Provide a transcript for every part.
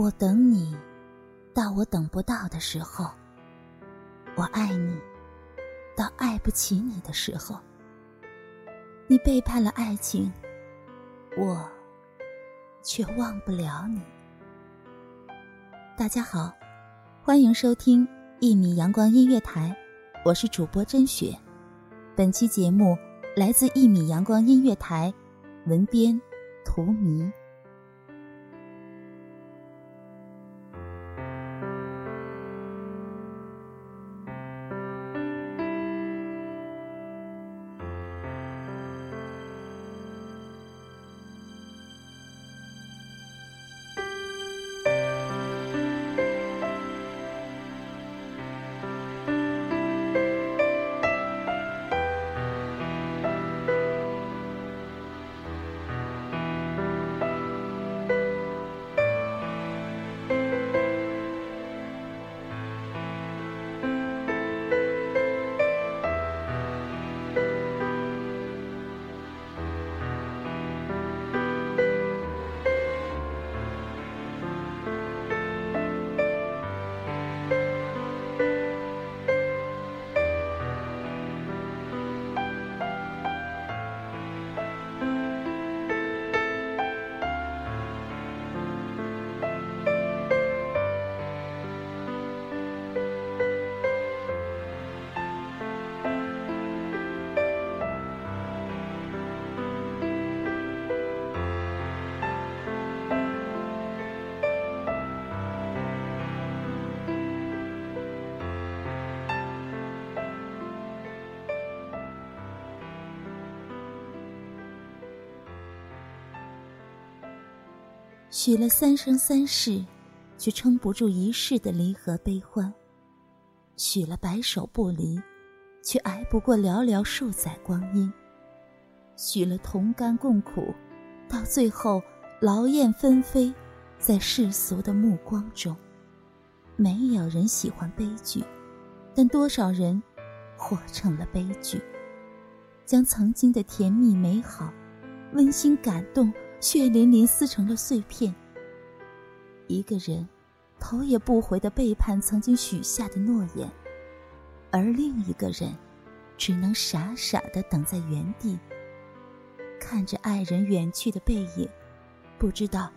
我等你，到我等不到的时候；我爱你，到爱不起你的时候。你背叛了爱情，我却忘不了你。大家好，欢迎收听一米阳光音乐台，我是主播甄雪。本期节目来自一米阳光音乐台，文编图迷。许了三生三世，却撑不住一世的离合悲欢；许了白首不离，却挨不过寥寥数载光阴；许了同甘共苦，到最后劳燕分飞，在世俗的目光中。没有人喜欢悲剧，但多少人活成了悲剧，将曾经的甜蜜美好、温馨感动。血淋淋撕成了碎片。一个人头也不回的背叛曾经许下的诺言，而另一个人只能傻傻的等在原地，看着爱人远去的背影，不知道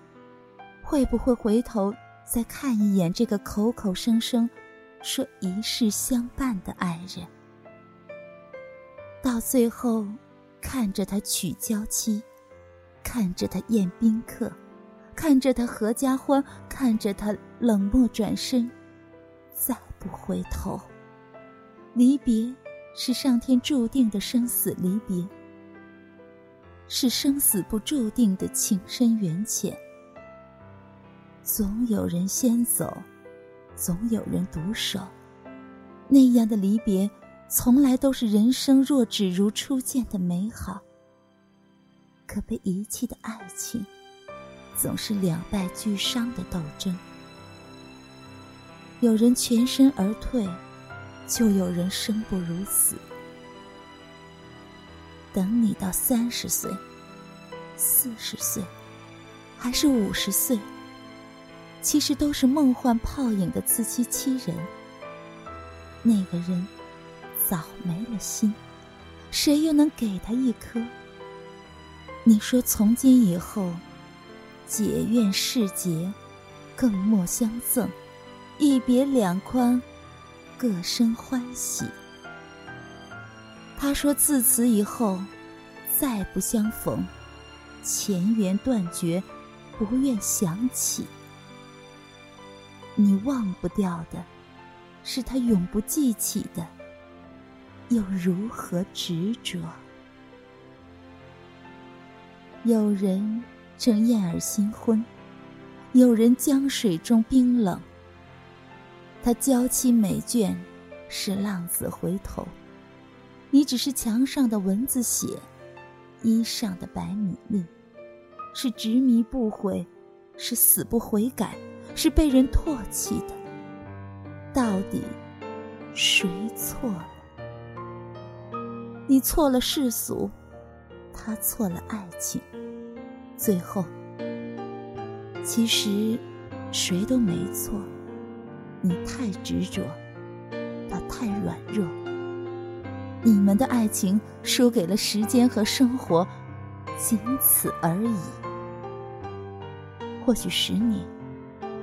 会不会回头再看一眼这个口口声声说一世相伴的爱人。到最后，看着他娶娇妻。看着他宴宾客，看着他合家欢，看着他冷漠转身，再不回头。离别是上天注定的生死离别，是生死不注定的情深缘浅。总有人先走，总有人独守。那样的离别，从来都是人生若只如初见的美好。可被遗弃的爱情，总是两败俱伤的斗争。有人全身而退，就有人生不如死。等你到三十岁、四十岁，还是五十岁，其实都是梦幻泡影的自欺欺人。那个人早没了心，谁又能给他一颗？你说从今以后，解怨释结，更莫相赠，一别两宽，各生欢喜。他说自此以后，再不相逢，前缘断绝。不愿想起，你忘不掉的，是他永不记起的，又如何执着？有人正燕尔新婚，有人江水中冰冷。他娇妻美眷，是浪子回头，你只是墙上的蚊子血，衣上的白米粒。是执迷不悔，是死不悔改，是被人唾弃的。到底谁错了？你错了世俗，他错了爱情。最后，其实谁都没错。你太执着，他太软弱。你们的爱情输给了时间和生活。仅此而已。或许十年，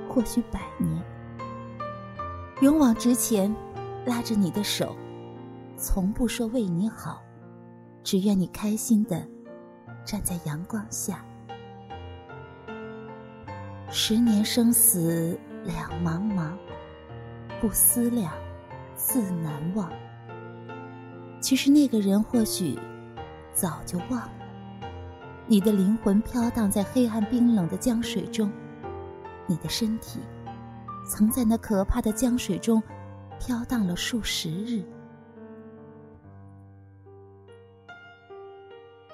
或许百年，勇往直前，拉着你的手，从不说为你好，只愿你开心的站在阳光下。十年生死两茫茫，不思量，自难忘。其实那个人或许早就忘了。你的灵魂飘荡在黑暗冰冷的江水中，你的身体曾在那可怕的江水中飘荡了数十日，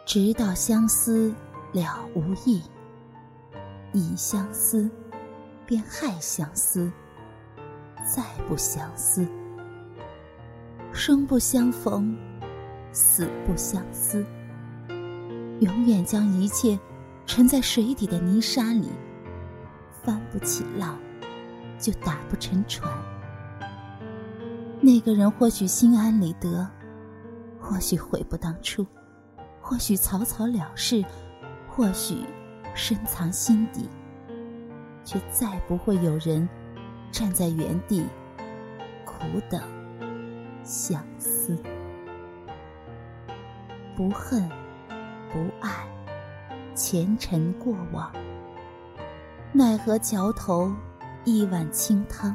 直到相思了无益，已相思便害相思，再不相思，生不相逢，死不相思。永远将一切沉在水底的泥沙里，翻不起浪，就打不成船。那个人或许心安理得，或许悔不当初，或许草草了事，或许深藏心底，却再不会有人站在原地苦等相思，不恨。不爱，前尘过往。奈何桥头一碗清汤。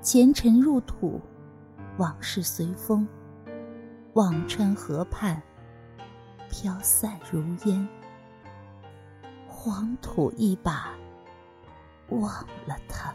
前尘入土，往事随风。忘川河畔，飘散如烟。黄土一把，忘了他。